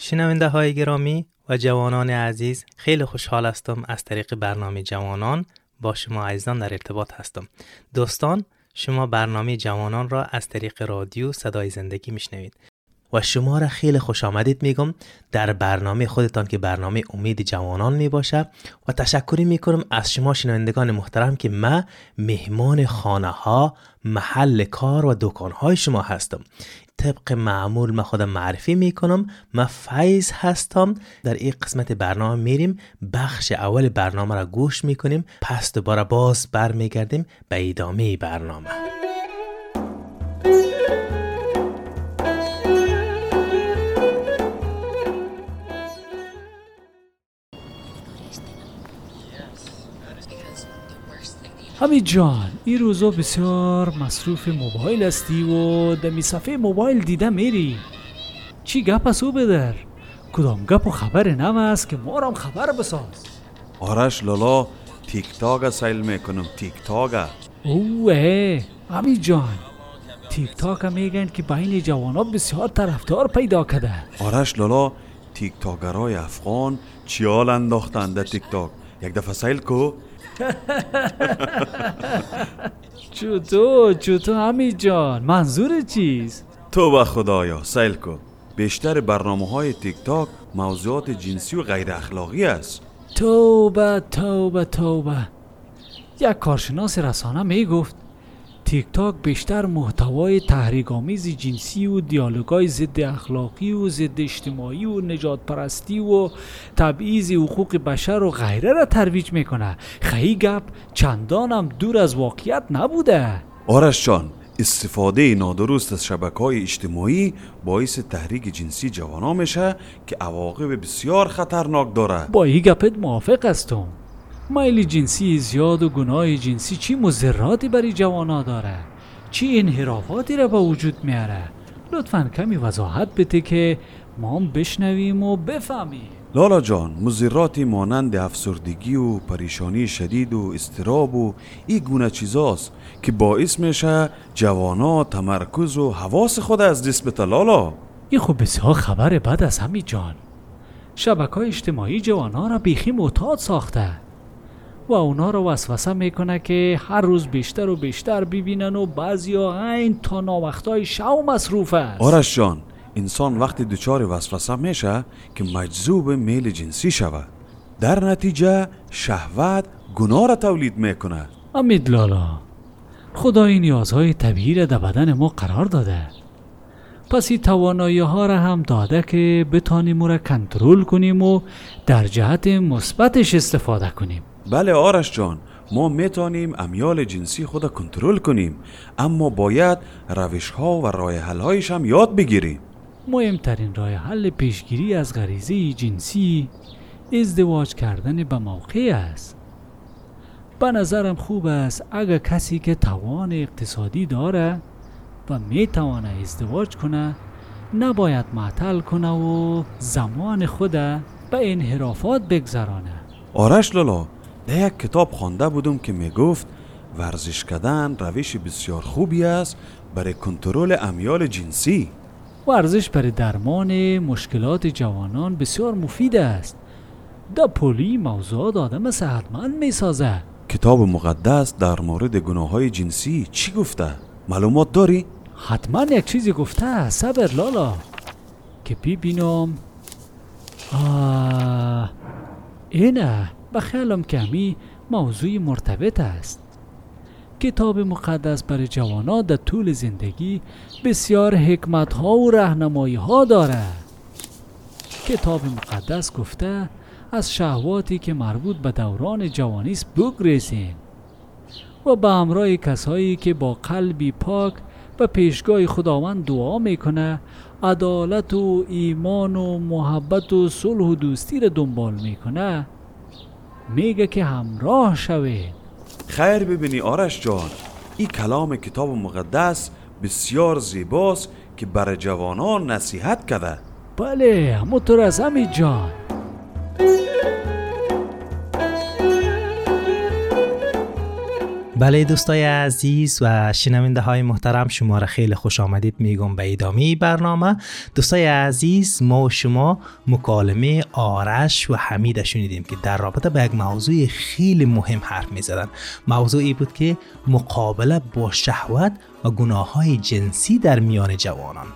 شنونده های گرامی و جوانان عزیز خیلی خوشحال هستم از طریق برنامه جوانان با شما عزیزان در ارتباط هستم. دوستان شما برنامه جوانان را از طریق رادیو صدای زندگی میشنوید. و شما را خیلی خوش آمدید میگم در برنامه خودتان که برنامه امید جوانان می باشه و تشکری می‌کنم از شما شنوندگان محترم که ما مهمان خانه ها محل کار و دکان های شما هستم. طبق معمول من خودم معرفی می‌کنم من فیض هستم. در این قسمت برنامه میریم بخش اول برنامه را گوش می‌کنیم پس دوباره باز برمیگردیم به ادامه برنامه. حمید جان این روزا بسیار مصروف موبایل هستی و د می صفحه موبایل دیده میری. چی گپ اس او بدر؟ کدام گپ و خبر نو است که ما هم خبر بساز؟ آرش لالا تیک تاک سیل می‌کنم تیک تاک اوه حمید جان تیک تاک میگن که بین جوانا بسیار طرفدار پیدا کرده. آرش لالا تیک تاکرای افغان چی حال انداختن در تیک تاک یک دفعه سیل کو چوتو چوتو حمید جان منظور چیست تو به خدایا سیل کو بیشتر برنامه های تیک تاک موضوعات جنسی و غیر اخلاقی است توبه توبه توبه یک کارشناس رسانه می گفت تیک تاک بیشتر محتوای تحریک‌آمیز جنسی و دیالوگای ضد اخلاقی و ضد اجتماعی و نژاد پرستی و تبعیض حقوق بشر و غیره را ترویج می‌کنه. خیلی گپ چندانم دور از واقعیت نبوده. آرش جان استفاده نادرست از شبکه های اجتماعی باعث تحریک جنسی جوانا میشه که عواقب بسیار خطرناک داره با این گپت موافق هستم. میل جنسی زیاد و گناه جنسی چی مضراتی برای جوانا داره؟ چی انحرافاتی را به وجود میاره؟ لطفا کمی وضاحت بده که ما هم بشنویم و بفهمیم. لالا جان مضراتی مانند افسردگی و پریشانی شدید و استراب و این گونه چیزاست که باعث میشه جوانا تمرکز و حواس خود از دست بته لالا. این خب بسیار خبر بد از همین جان. شبکه های اجتماعی جوانا را بیخی معتاد ساخته. و اونا رو وسوسه می‌کنه که هر روز بیشتر و بیشتر ببینن و بعضیا عین تا ناوقتای شو مصروف است. آرش جان انسان وقتی دچار وسوسه میشه که مجذوب میل جنسی شود. در نتیجه شهوت گناه را تولید می‌کنه امید لالا خدا این نیازهای طبیعی را در بدن ما قرار داده. پس این توانایی ها را هم داده که بتانیم او را کنترل کنیم و در جهت مثبتش استفاده کنیم. بله آرش جان ما می‌تونیم امیال جنسی خود را کنترل کنیم اما باید روش ها و راه حل هایش هم یاد بگیریم. مهمترین راه حل پیشگیری از غریزه جنسی ازدواج کردن به موقع است. به نظرم خوب است اگر کسی که توان اقتصادی داره و می‌توانه ازدواج کنه نباید معطل کنه و زمان خود به انحرافات بگذرانه. آرش لالا در یک کتاب خوانده بودم که می‌گفت ورزش کردن روش بسیار خوبی است برای کنترل امیال جنسی. ورزش برای درمان مشکلات جوانان بسیار مفید است. دا پولی موضوعات آدم صحتمند می سازه کتاب مقدس در مورد گناه های جنسی چی گفته؟ معلومات داری؟ حتما یک چیزی گفته صبر لالا. که ببینم. آه اینه. به خیالم که همی موضوع مرتبط است. کتاب مقدس برای جوانا در طول زندگی بسیار حکمت ها و رهنمایی ها داره کتاب مقدس گفته از شهواتی که مربوط به دوران جوانی است بگریزین و به همراه کسایی که با قلبی پاک به پیشگاه خداوند دعا می‌کنه عدالت و ایمان و محبت و صلح و دوستی را دنبال می‌کنه. میگه که همراه شوه. خیر ببینی آرش جان. این کلام کتاب مقدس بسیار زیباست که برای جوانان نصیحت کرده. بله همونطور از همین جان. بله دوستای عزیز و شنونده های محترم شما را خیلی خوش آمدید. میگم به ادامه برنامه. دوستای عزیز ما و شما مکالمه آرش و حمید شنیدیم که در رابطه به یک موضوع خیلی مهم حرف می زدن موضوعی بود که مقابله با شهوت و گناه های جنسی در میان جوانان.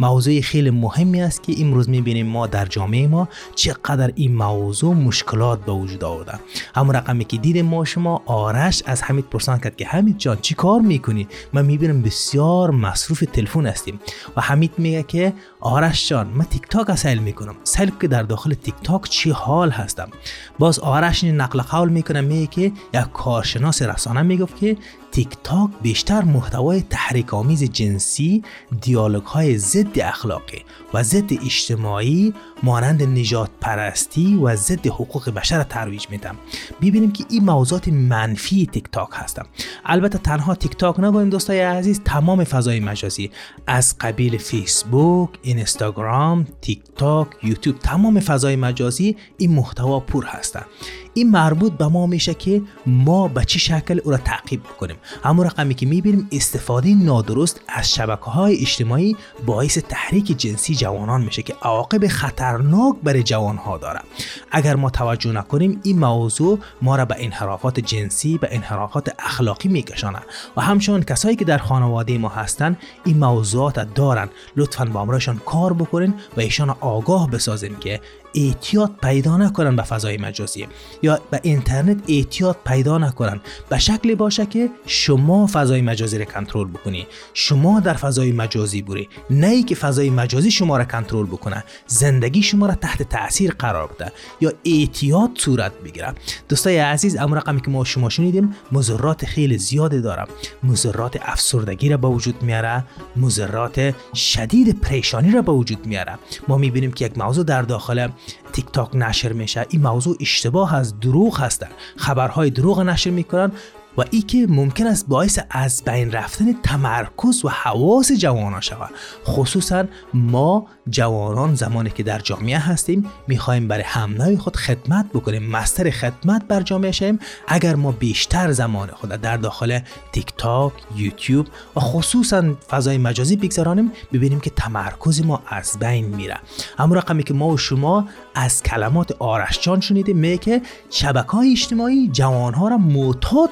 موضوع خیلی مهمی است که امروز می‌بینیم ما در جامعه ما چقدر این موضوع مشکلات به وجود آورده. همون رقمی که دیدیم ما شما آرش از حمید پرسان کرد که حمید جان چی کار می‌کنی؟ من می‌بینم بسیار مصروف تلفن هستیم. و حمید میگه که آرش جان من تیک تاک سیل می‌کنم. سیل که در داخل تیک تاک چی حال هستم؟ باز آرش نقل قول می‌کنه میگه که یک کارشناس رسانه می‌گفت که تیک تاک بیشتر محتوای تحریک آمیز جنسی دیالوگ های ضد اخلاقی و ضد اجتماعی مانند نژاد پرستی و ضد حقوق بشر ترویج میده. ببینیم که این موضوعات منفی تیک تاک هستم البته تنها تیک تاک نگویم دوستای عزیز تمام فضای مجازی. از قبیل فیسبوک اینستاگرام تیک تاک یوتیوب تمام فضای مجازی این محتوا پر هستند این مربوط به ما میشه که ما به چه شکل او را تعقیب بکنیم. همون رقمی که می‌بینیم استفاده نادرست از شبکه های اجتماعی باعث تحریک جنسی جوانان میشه که عواقب خطرناک برای جوان ها داره. اگر ما توجه نکنیم این موضوع ما را به انحرافات جنسی به انحرافات اخلاقی میکشانه. و همچنان کسایی که در خانواده ما هستن این موضوعات دارن. لطفا با امرشان کار بکنین و ایشان آگاه بسازیم که اعتیاد پیدا نکنن به فضای مجازی. یا به اینترنت اعتیاد پیدا نکنن. به شکلی باشه که شما فضای مجازی را کنترل بکنی. شما در فضای مجازی بوری. نه ای که فضای مجازی شما را کنترل بکنه. زندگی شما را تحت تاثیر قرار بده. یا اعتیاد صورت بگیره. دوستای عزیز امر رقمی که ما شما شنیدیم مضرات خیلی زیاده داره. مضرات افسردگی را به وجود میاره. مضرات شدید پریشانی را به وجود میاره. ما می‌بینیم که یک موضوع در داخل تیک تاک نشر میشه. این موضوع اشتباه از دروغ هستن خبرهای دروغ نشر می‌کنن. و ای که ممکن است باعث از بین رفتن تمرکز و حواس جوانان شود. خصوصا ما جوانان زمانی که در جامعه هستیم می‌خواهیم برای هم خود خدمت بکنیم مستر خدمت بر جامعه شیم اگر ما بیشتر زمان خود در داخل تیک تاک یوتیوب و خصوصا فضای مجازی بگذارانیم ببینیم که تمرکز ما از بین میره. اما رقمی که ما و شما از کلمات آرش جان شنیدیم میگه که شبکه های اجتماعی جوان ها را معتاد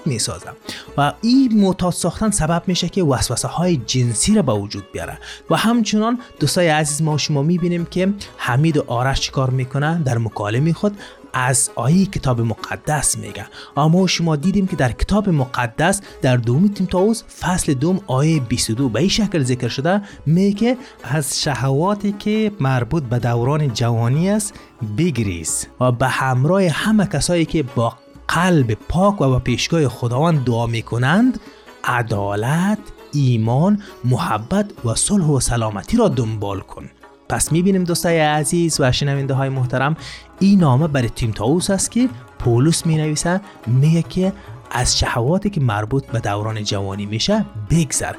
و این معتاد ساختن سبب میشه که وسوسه های جنسی را به وجود بیاره. و همچنان دوستای عزیز ما شما می‌بینیم که حمید و آرش چیکار می‌کنن؟ در مکالمه خود از آیه کتاب مقدس میگه. اما شما دیدیم که در کتاب مقدس در دوم تیمتائوس فصل دوم آیه 22 به این شکل ذکر شده میگه از شهواتی که مربوط به دوران جوانی است بگریز. و به همراه همه کسایی که با قلب پاک و به پیشگاه خداوند دعا می‌کنند عدالت ایمان محبت و صلح و سلامتی را دنبال کن. پس می‌بینیم دوستای عزیز و شنونده های محترم این نامه برای تیم تاوس است که پولس می نویسه میگه که از شهواتی که مربوط به دوران جوانی میشه بگذر.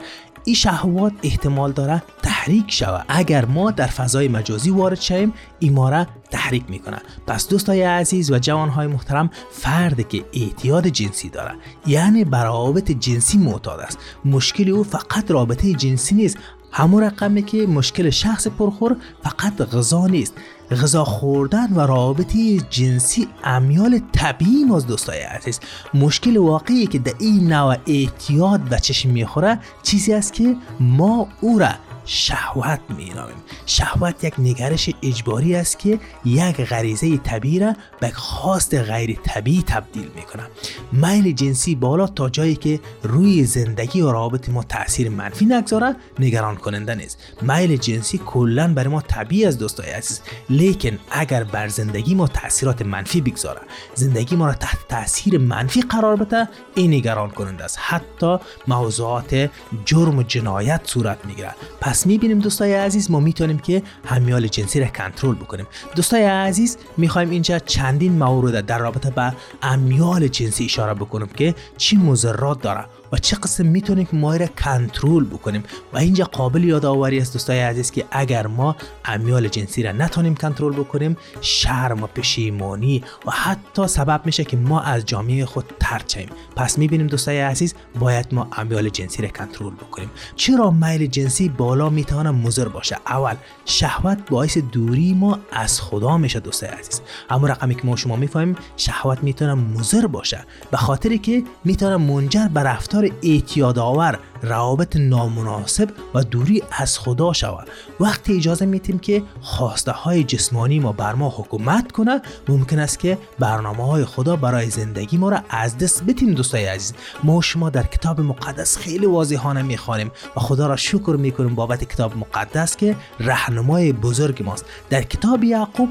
این شهوات احتمال داره تحریک شود. اگر ما در فضای مجازی وارد شویم این ما را تحریک می‌کنه. پس دوستای عزیز و جوانهای محترم فردی که اعتیاد جنسی داره. یعنی برابط جنسی معتاد است. مشکلی او فقط رابطه جنسی نیست. همون رقمی که مشکل شخص پرخور فقط غذا نیست. غذا خوردن و رابطه جنسی امیال طبیعی ماست دوستای عزیز. مشکل واقعی که در این نوع اعتیاد به چشم می‌خوره چیزی است که ما او را شهوت مینامیم شهوت یک نگرش اجباری است که یک غریزه طبیعی را به خواست غیر طبیعی تبدیل می‌کنه. میل جنسی بالا تا جایی که روی زندگی و رابط ما تاثیر منفی نگذاره نگران کننده نیست. میل جنسی کلا برای ما طبیعی از دوستای عزیز. لیکن اگر بر زندگی ما تاثیرات منفی بگذاره زندگی ما را تحت تاثیر منفی قرار بده این نگران کننده است. حتی موضوعات جرم و جنایت صورت می‌گیره. پس می‌بینیم دوستای عزیز ما می‌تونیم که همیال جنسی را کنترل بکنیم. دوستای عزیز می‌خوایم اینجا چندین مورد در رابطه با امیال جنسی اشاره بکنم که چی مضرات داره. و چه قسم می‌تونیم که را کنترل بکنیم؟ و اینجا قابل یادآوری است دوستای عزیز که اگر ما امیال جنسی را نتونیم کنترل بکنیم شرم و پشیمانی و حتی سبب میشه که ما از جامعه خود ترچیم پس می‌بینیم دوستای عزیز باید ما امیال جنسی را کنترل بکنیم. چرا میل جنسی بالا می‌تونه مضر باشه؟ اول شهوت باعث دوری ما از خدا میشه دوستای عزیز. اما رقمی که ما شما می‌فهمیم شهوت می‌تونه مضر باشه. به خاطری که می‌تونه منجر به رفتار اعتیادآور روابط نامناسب و دوری از خدا شود. وقتی اجازه میتیم که خواسته های جسمانی ما بر ما حکومت کنه ممکن است که برنامه های خدا برای زندگی ما را از دست بتیم دوستای عزیز. ما شما در کتاب مقدس خیلی واضحانه می‌خوانیم و خدا را شکر می‌کنیم بابت کتاب مقدس که رهنمای بزرگ ماست. در کتاب یعقوب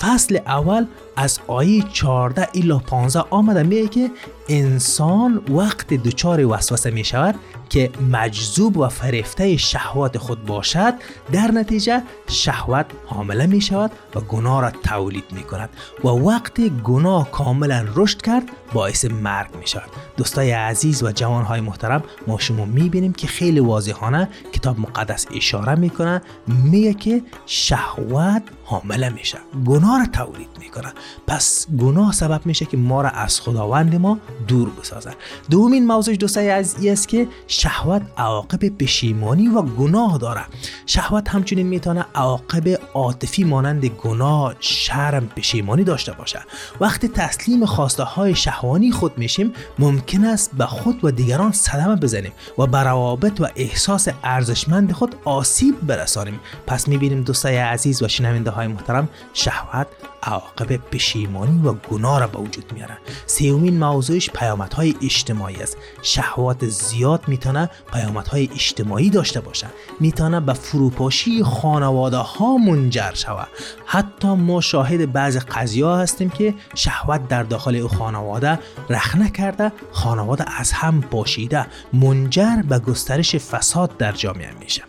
فصل اول از آیه 14 الا 15 آمده میگه که انسان وقت دچار وسوسه می شود که مجذوب و فریفته شهوات خود باشد. در نتیجه شهوت حامله می شود و گناه را تولید می کند و وقتی گناه کاملا رشد کرد باعث مرگ می شود دوستای عزیز و جوانهای محترم ما شما می بینیم که خیلی واضحانه کتاب مقدس اشاره می‌کنه میگه که شهوت حامله میشه گناه را تولید می‌کنه پس گناه سبب میشه که ما را از خداوند ما دور بسازه دومین موضوع دوستای عزیزی است که شهوت عواقب پشیمانی و گناه داره شهوت همچنین می‌تونه عواقب عاطفی مانند گناه شرم پشیمانی داشته باشه وقتی تسلیم خواسته های شهوانی خود میشیم ممکن است به خود و دیگران صدمه بزنیم و به روابط و احساس ارزشمند خود آسیب برسانیم. پس می‌بینیم دوستای عزیز و شنونده های محترم شهوت عواقب پشیمانی و گناه را به وجود میاره سومین موضوعش پیامدهای اجتماعی است. شهوات زیاد می‌تونه پیامدهای اجتماعی داشته باشه. می‌تونه به فروپاشی خانواده ها منجر شود. حتی ما شاهد بعض قضیه هستیم که شهوت در داخل او خانواده رخنه کرده خانواده از هم پاشیده منجر به گسترش فساد در جامعه میشه.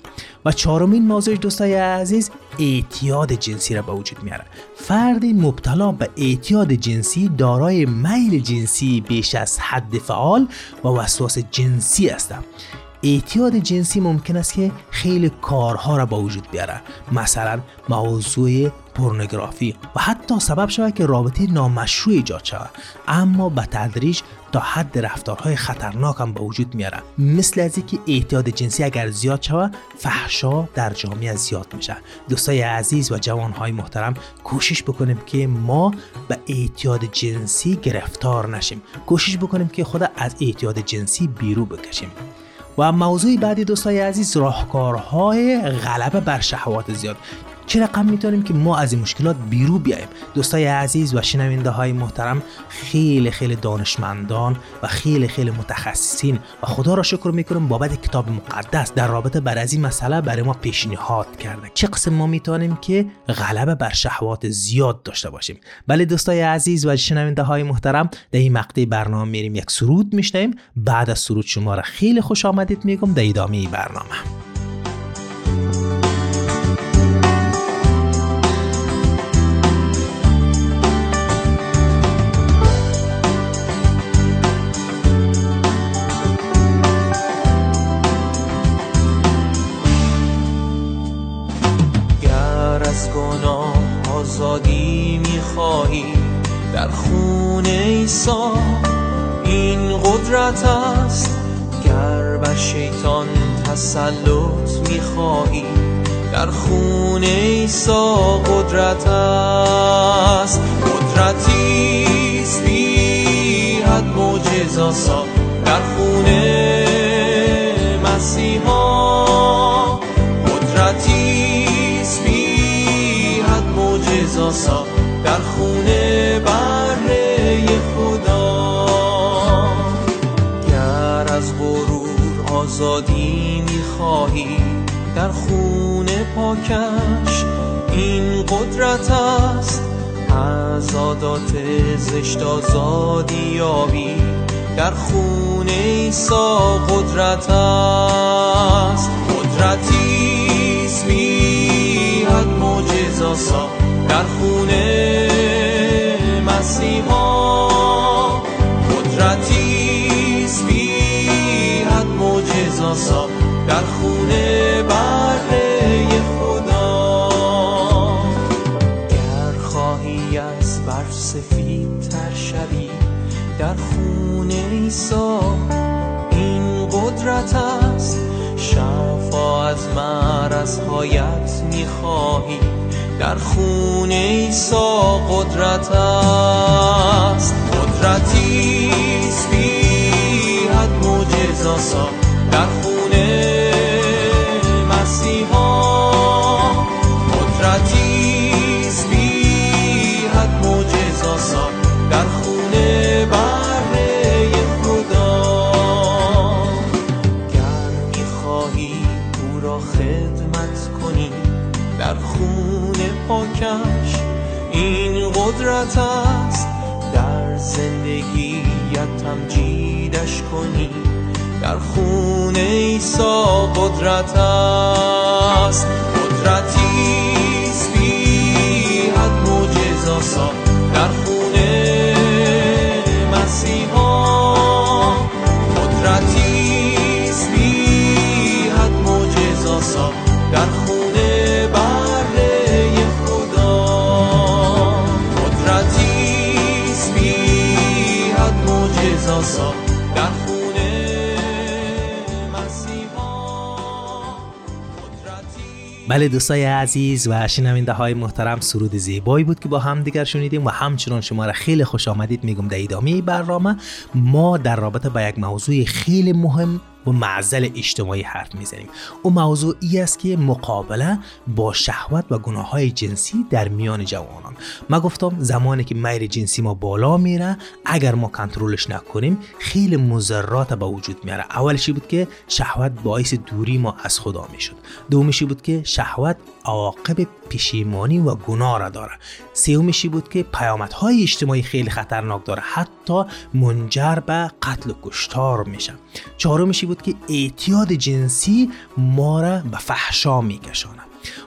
و چهارمین موضوع دوستای عزیز اعتیاد جنسی را به وجود میاره فردی مبتلا به اعتیاد جنسی دارای میل جنسی بیش از حد فعال و وسواس جنسی است. اعتیاد جنسی ممکن است که خیلی کارها را با وجود بیاره. مثلا موضوع پورنوگرافی و حتی سبب شود که رابطه نامشروع ایجاد شود. اما به تدریج تا حد رفتارهای خطرناک هم به وجود میاره. مثل از اینکه اعتیاد جنسی اگر زیاد شود فحشا در جامعه زیاد میشه. دوستای عزیز و جوانهای محترم کوشش بکنیم که ما به اعتیاد جنسی گرفتار نشیم. کوشش بکنیم که خود از اعتیاد جنسی بیرو بکشیم. و موضوع بعدی دوستای عزیز راهکارهای غلبه بر شهوات زیاد. چه رقم می‌تونیم که ما از این مشکلات بیرو بیایم دوستای عزیز و شنونده های محترم خیلی خیلی دانشمندان و خیلی خیلی متخصصین و خدا را شکر می‌کنم بابت کتاب مقدس در رابطه بر از این مسئله برای ما پیشنهاد کرده چه قسم ما می‌تونیم که غلبه بر شهوات زیاد داشته باشیم؟ بله دوستای عزیز و شنونده های محترم در این مقطع برنامه میریم. یک سرود میشنیم بعد از سرود شما را خیلی خوش آمدید میگم در ادامه برنامه. آزادی می‌خواهی در خون ایسا این قدرت است گر به شیطان تسلط می‌خواهی در خون ایسا قدرت است قدرتی است بی حد در خون مسیحا سا در خونه بره خدا. گر از غرور آزادی می‌خواهی در خونه پاکش. این قدرت است از عادات زشت آزادی یابی. در خونه ایسا قدرت است. قدرتی بی حد معجزاسا در خونه مسیحا قدرتی بی حد معجزاسا در خونه بره خدا. گر خواهی از برف سفید تر شوی در خونه ایسا این قدرت است. شفا از مرزهایت می‌خواهی. در خونه ایسا قدرت است. قدرتی بی حد معجزاسا تمجیدش کنی. در خونه ایسا قدرت است. بله دوستای عزیز و شنونده های محترم سرود زیبایی بود که با هم دیگر شنیدیم و همچنان شما را خیلی خوش آمدید میگم در ادامه برنامه. ما در رابطه با یک موضوع خیلی مهم و معزل اجتماعی حرف می‌زنیم. او موضوع است که مقابله با شهوت و گناه های جنسی در میان جوانان. ما گفتم زمانی که میل جنسی ما بالا میره اگر ما کنترلش نکنیم خیلی مضرات به وجود میاره. اولشی بود که شهوت باعث دوری ما از خدا می‌شد. دومیشی بود که شهوت عواقب پشیمانی و گناه را داره. سومیشی بود که پیامدهای اجتماعی خیلی خطرناک داره. حتی منجر به قتل و کشتار میشه چهارمیشی بود که اعتیاد جنسی ما را به فحشا میکشانه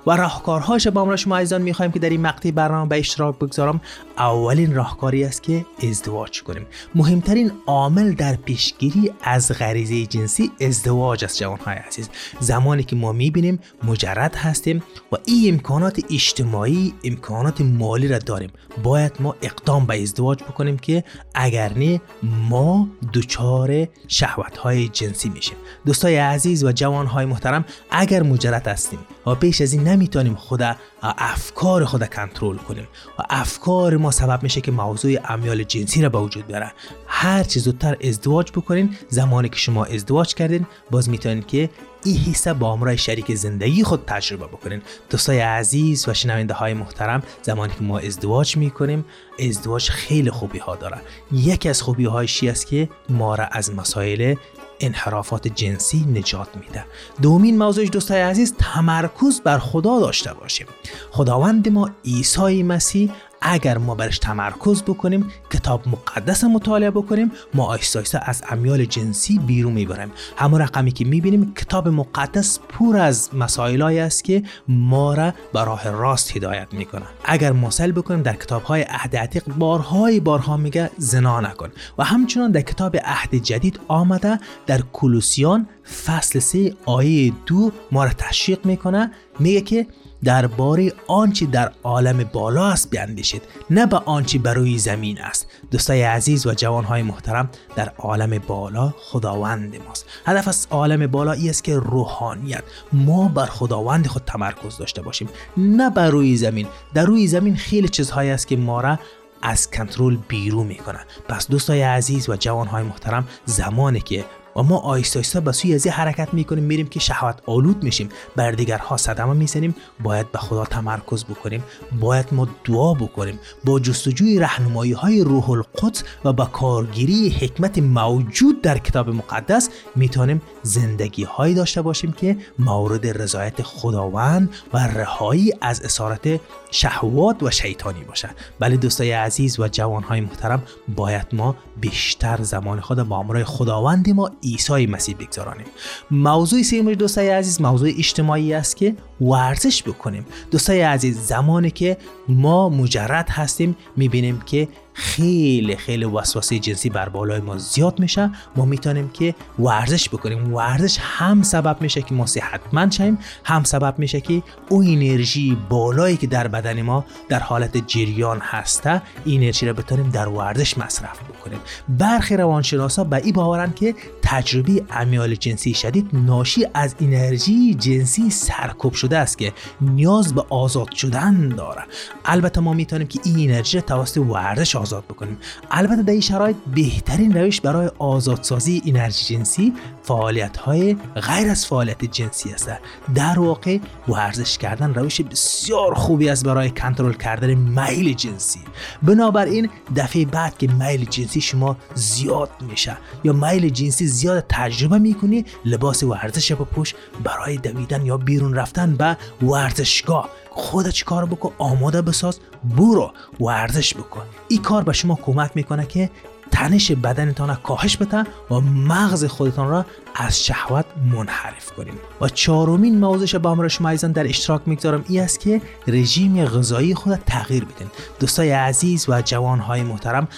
و راهکارهاش با را شما عزیزان می‌خوایم که در این مقطع برنامه به اشتراک بگذارم. اولین راهکاری است که ازدواج کنیم. مهمترین عامل در پیشگیری از غریزه جنسی ازدواج است جوانهای عزیز. زمانی که ما می‌بینیم مجرد هستیم و این امکانات اجتماعی امکانات مالی را داریم. باید ما اقدام به ازدواج بکنیم که اگر نه ما دچار شهوت های جنسی میشیم. دوستای عزیز و جوانهای محترم اگر مجرد هستیم و پیش این نمی‌تونیم خود افکار خود کنترل کنیم و افکار ما سبب میشه که موضوع امیال جنسی را به وجود بیاره. هر چه زودتر ازدواج بکنین. زمانی که شما ازدواج کردین باز می‌تونین که این حصه با همراه شریک زندگی خود تجربه بکنین. دوستای عزیز و شنونده های محترم زمانی که ما ازدواج می‌کنیم ازدواج خیلی خوبی ها داره. یکی از خوبی هایش است که ما را از مسائل انحرافات جنسی نجات میده. دومین موضوعش دوستای عزیز تمرکز بر خدا داشته باشیم. خداوند ما عیسی مسیح اگر ما برش تمرکز بکنیم کتاب مقدس مطالعه بکنیم ما آیسته از امیال جنسی بیرون می‌بریم. همون رقمی که می‌بینیم کتاب مقدس پر از مسائل است که ما را به راه راست هدایت می‌کنه. اگر مسل بکنیم در کتاب های عهد عتیق بارهای بارها میگه زنا نکن. و همچنان در کتاب عهد جدید آمده در کلوسیان فصل 3 آیه دو ما را تشویق می‌کنه. میگه که درباره آنچه در عالم بالا است بیاندیشید نه به آنچه بر روی زمین است. دوستای عزیز و جوانهای محترم در عالم بالا خداوند ماست. هدف از عالم بالا ای است که روحانیت. ما بر خداوند خود تمرکز داشته باشیم نه بر روی زمین. در روی زمین خیلی چیزهایی است که ما را از کنترل بیرون می‌کنه پس دوستای عزیز و جوانهای محترم زمانی که و ما آیسته آیسته به سوی از این حرکت می‌کنیم میریم که شهوت آلود میشیم. بر دیگرها صدمه می‌زنیم. باید به خدا تمرکز بکنیم. باید ما دعا بکنیم. با جستجوی رهنمایی های روح القدس و با کارگیری حکمت موجود در کتاب مقدس می‌تونیم زندگی هایی داشته باشیم که مورد رضایت خداوند و رهایی از اسارت شهوات و شیطانی باشه بله دوستای عزیز و جوانهای محترم باید ما بیشتر زمان خود با امرای خداوند ما عیسی مسیح بگذارانیم. موضوع سیمش دوستای عزیز موضوع اجتماعی است که ورزش بکنیم. دوستای عزیز زمانی که ما مجرد هستیم می‌بینیم که خیلی خیلی وسوسه جنسی بر بالای ما زیاد میشه. ما می‌تونیم که ورزش بکنیم. ورزش هم سبب میشه که ما صحتمند شیم هم سبب میشه که او انرژی بالایی که در بدن ما در حالت جریان هسته این انرژی را بتونیم در ورزش مصرف بکنیم. برخی روانشناسا به این باورن که تجربه امیال جنسی شدید ناشی از انرژی جنسی سرکوب شده است که نیاز به آزاد شدن داره. البته ما می‌تونیم که این انرژی توسط ورزش آزاد بکنیم. البته در این شرایط بهترین روش برای آزادسازی انرژی جنسی فعالیت های غیر از فعالیت جنسی است. در واقع ورزش کردن روش بسیار خوبی است برای کنترل کردن میل جنسی. بنابراین دفعه بعد که میل جنسی شما زیاد میشه یا میل جنسی زیاد تجربه می‌کنی لباس ورزش بپوش برای دویدن یا بیرون رفتن به ورزشگاه. خودت چیکار بکن؟ آماده بساز. برو ورزش بکن. این کار به شما کمک می‌کنه که تنش بدنتان را کاهش بده و مغز خودتان را از شهوت منحرف کنیم و چهارمین موضوعش با همراه شما عزیزان در اشتراک می‌گذارم ای است که رژیم غذایی خود تغییر بدین. دوستای عزیز و جوانهای محترم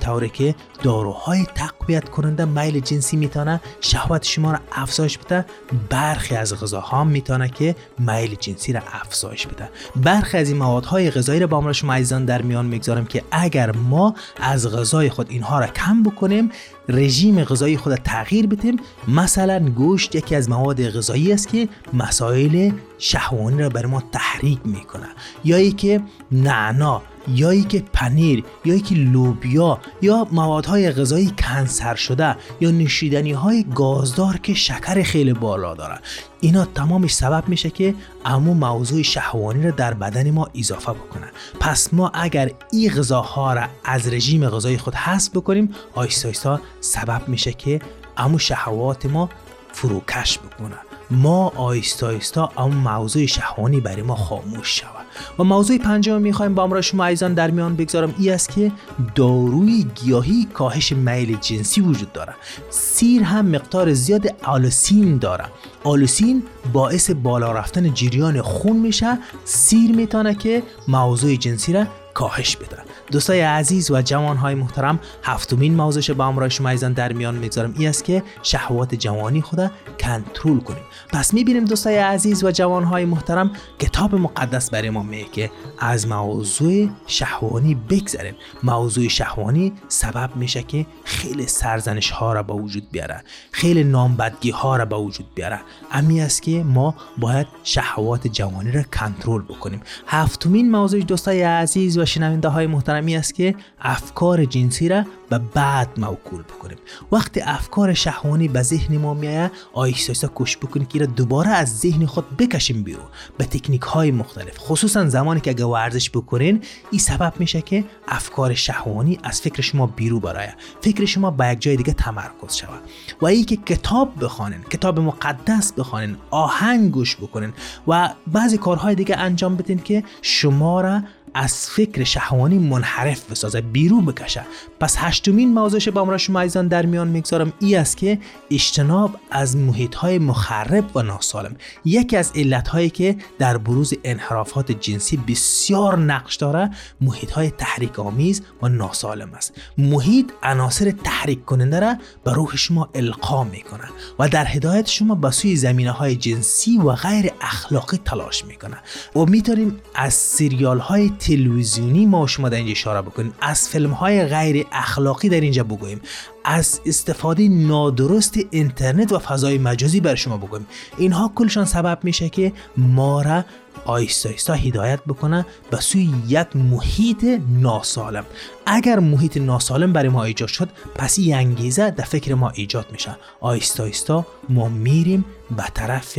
طوره که داروهای تقویت کننده میل جنسی می‌تونه شهوت شما را افزایش بده. برخی از غذاها می‌تونه که میل جنسی را افزایش بده. برخی از این موادهای غذایی را با همراه شما عزیزان در میان می‌گذارم که اگر ما از غذای خود اینها را کم بکنیم رژیم غذایی خود تغییر بدیم. مثلا گوشت یکی از مواد غذایی است که مسائل شهوانی را بر ما تحریک می‌کنه. یا که نعنا یا که پنیر یا که لوبیا یا موادهای غذایی کنسر شده یا نوشیدنی های گازدار که شکر خیلی بالا داره. اینا تمامش سبب میشه که امو موضوع شهوانی را در بدن ما اضافه بکنه. پس ما اگر این غذاها را از رژیم غذایی خود حذف بکنیم آیستا آیستا سبب میشه که امو شهوات ما فروکش بکنه. ما آیستا آیستا اما موضوع شهوانی برای ما خاموش شود. و موضوع پنجم می‌خوایم با امرا شما عزیزان در میان بگذارم. ای است که داروی گیاهی کاهش میل جنسی وجود داره سیر هم مقدار زیاد آلوسین داره آلوسین باعث بالا رفتن جریان خون میشه. سیر می‌تونه که موضوع جنسی را کاهش بده دوستای عزیز و جوانهای محترم هفتمین موضوعش با امرای شما ایزان در میان می‌گذارم. ای است که شهوات جوانی خود کنترل کنیم. پس می‌بینیم دوستای عزیز و جوانهای محترم کتاب مقدس برای ما میگه که از موضوع شهوانی بگذریم. موضوع شهوانی سبب میشه که خیلی سرزنش ها را به وجود بیاره خیلی نامبدگی ها را به وجود بیاره. امی است که ما باید شهوات جوانی را کنترل بکنیم. هفتمین موضوع دوستای عزیز و شنونده های محترمی است که افکار جنسی را به بعد موکول بکنیم. وقتی افکار شهوانی به ذهن ما میایه آیستا آیستا کوش بکنیم که را دوباره از ذهن خود بکشیم بیرون. به تکنیک های مختلف خصوصا زمانی که اگه ورزش بکنین این سبب میشه که افکار شهوانی از فکر شما بیرون برایه فکر شما به یک جای دیگه تمرکز شود. و ای که کتاب بخوانین کتاب مقدس بخوانین آهنگ گوش بکنین و بعضی کارهای دیگه انجام بدین که شما را از فکر شهوانی منحرف بسازه بیرون بکشه. پس هشتمین موضوعش با امرا شما عزیزان در میان می‌گذارم. ای است که اجتناب از محیط های مخرب و ناسالم. یکی از علت هایی که در بروز انحرافات جنسی بسیار نقش داره محیط های تحریک آمیز و ناسالم است. محیط عناصر تحریک کننده را به روح شما القا می‌کنه و در هدایت شما به سوی زمینه های جنسی و غیر اخلاقی تلاش می‌کنه. و می‌تونیم از سریال های تلویزیونی ما شما در اینجا اشاره بکنیم. از فیلم های غیر اخلاقی در اینجا بگوییم. از استفاده نادرست اینترنت و فضای مجازی بر شما بگویم اینها کلشان سبب میشه که ما را آیستا آیستا هدایت بکنه به سوی یک محیط ناسالم. اگر محیط ناسالم برای ما ایجاد شد پس این انگیزه در فکر ما ایجاد میشه. آیستا آیستا ما میریم به طرف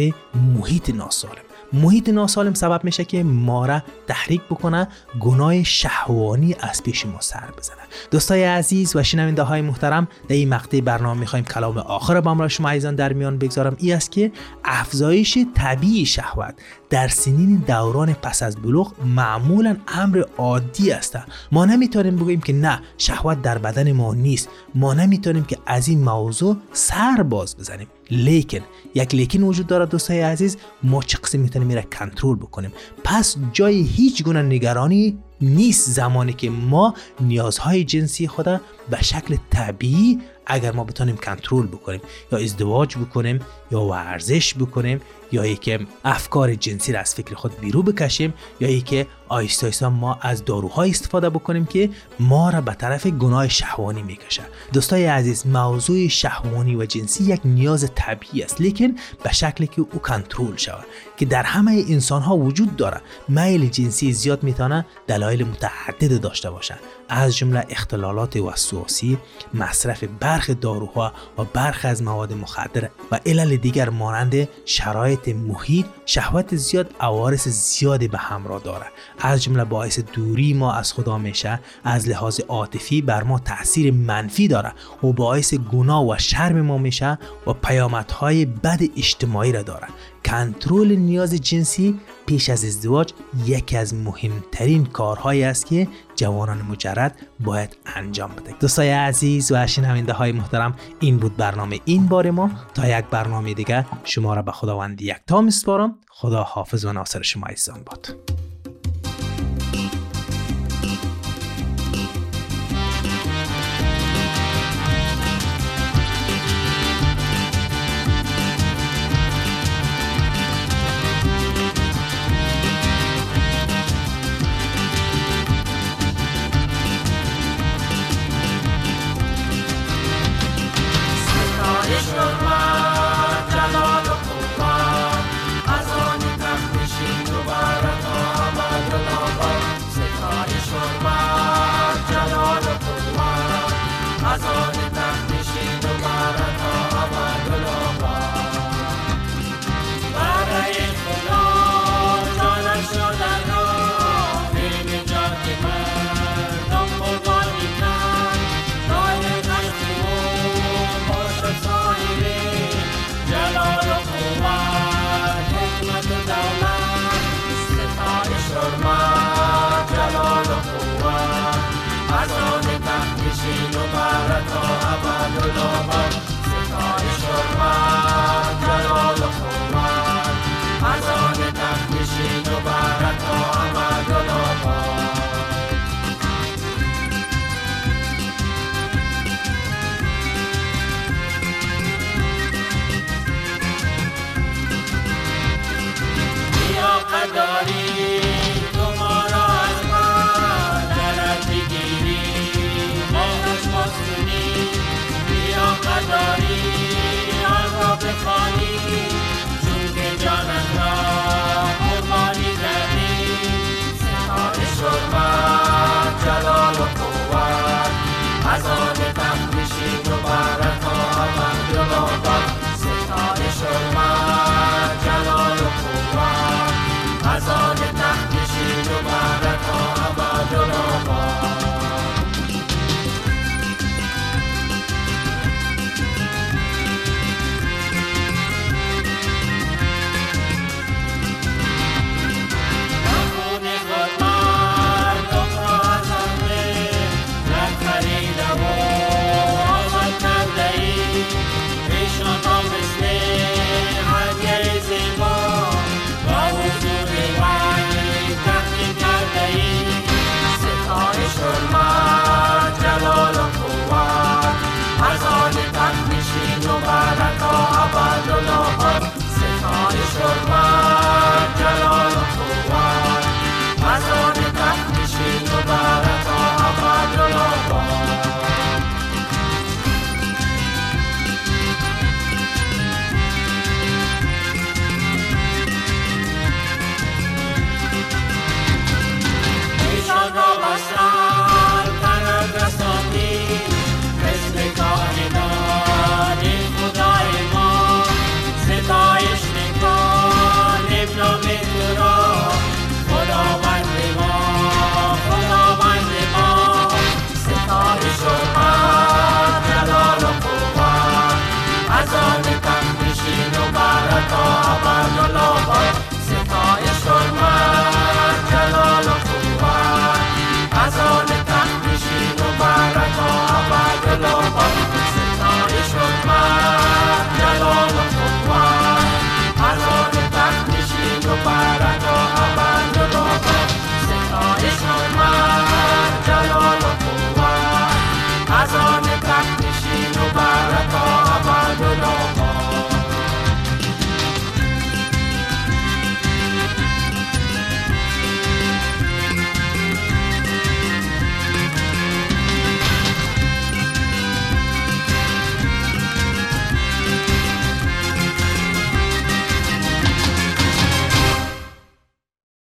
محیط ناسالم. محیط ناسالم سبب میشه که ما را تحریک بکنه گناه شهوانی از پیش ما سر بزنه. دوستای عزیز و شنونده های محترم در این مقطع برنامه می‌خوایم کلام آخر با را شما عزیزان در میان بگذارم. ای است که افزایش طبیعی شهوت در سنین دوران پس از بلوغ معمولا امر عادی است. ما نمی‌تونیم بگوییم که نه شهوت در بدن ما نیست. ما نمی‌تونیم که از این موضوع سر باز بزنیم. لیکن یک لیکن وجود داره دوستای عزیز ما چه قسم می‌تونیم میره کنترل بکنیم؟ پس جای هیچ گونه نگرانی نیست زمانی که ما نیازهای جنسی خود به شکل طبیعی اگر ما بتونیم کنترل بکنیم یا ازدواج بکنیم یا ورزش بکنیم یا که افکار جنسی را از فکر خود بیرو بکشیم یا که آیستا آیستا ما از داروهای استفاده بکنیم که ما را به طرف گناه شهوانی می‌کشه. دوستای عزیز موضوع شهوانی و جنسی یک نیاز طبیعی است لیکن به شکلی که او کنترل شود که در همه انسان ها وجود داره میل جنسی زیاد می‌تونه دلایل متعدد داشته باشه از جمله اختلالات وسواسی مصرف برخ داروها و برخ از مواد مخدر و علل دیگر مانند شرایط محیط شهوت زیاد عوارض زیادی به همراه داره از جمله باعث دوری ما از خدا میشه از لحاظ عاطفی بر ما تاثیر منفی داره و باعث گناه و شرم ما میشه و پیامدهای بد اجتماعی را داره کنترل نیاز جنسی پیش از ازدواج یکی از مهمترین کارهایی است که جوانان مجرد باید انجام بده دوستای عزیز و شنونده های محترم این بود برنامه این بار ما. تا یک برنامه دیگه شما را به خداوند یک تا میسپارم. خدا حافظ و ناصر شما عزیزان باد.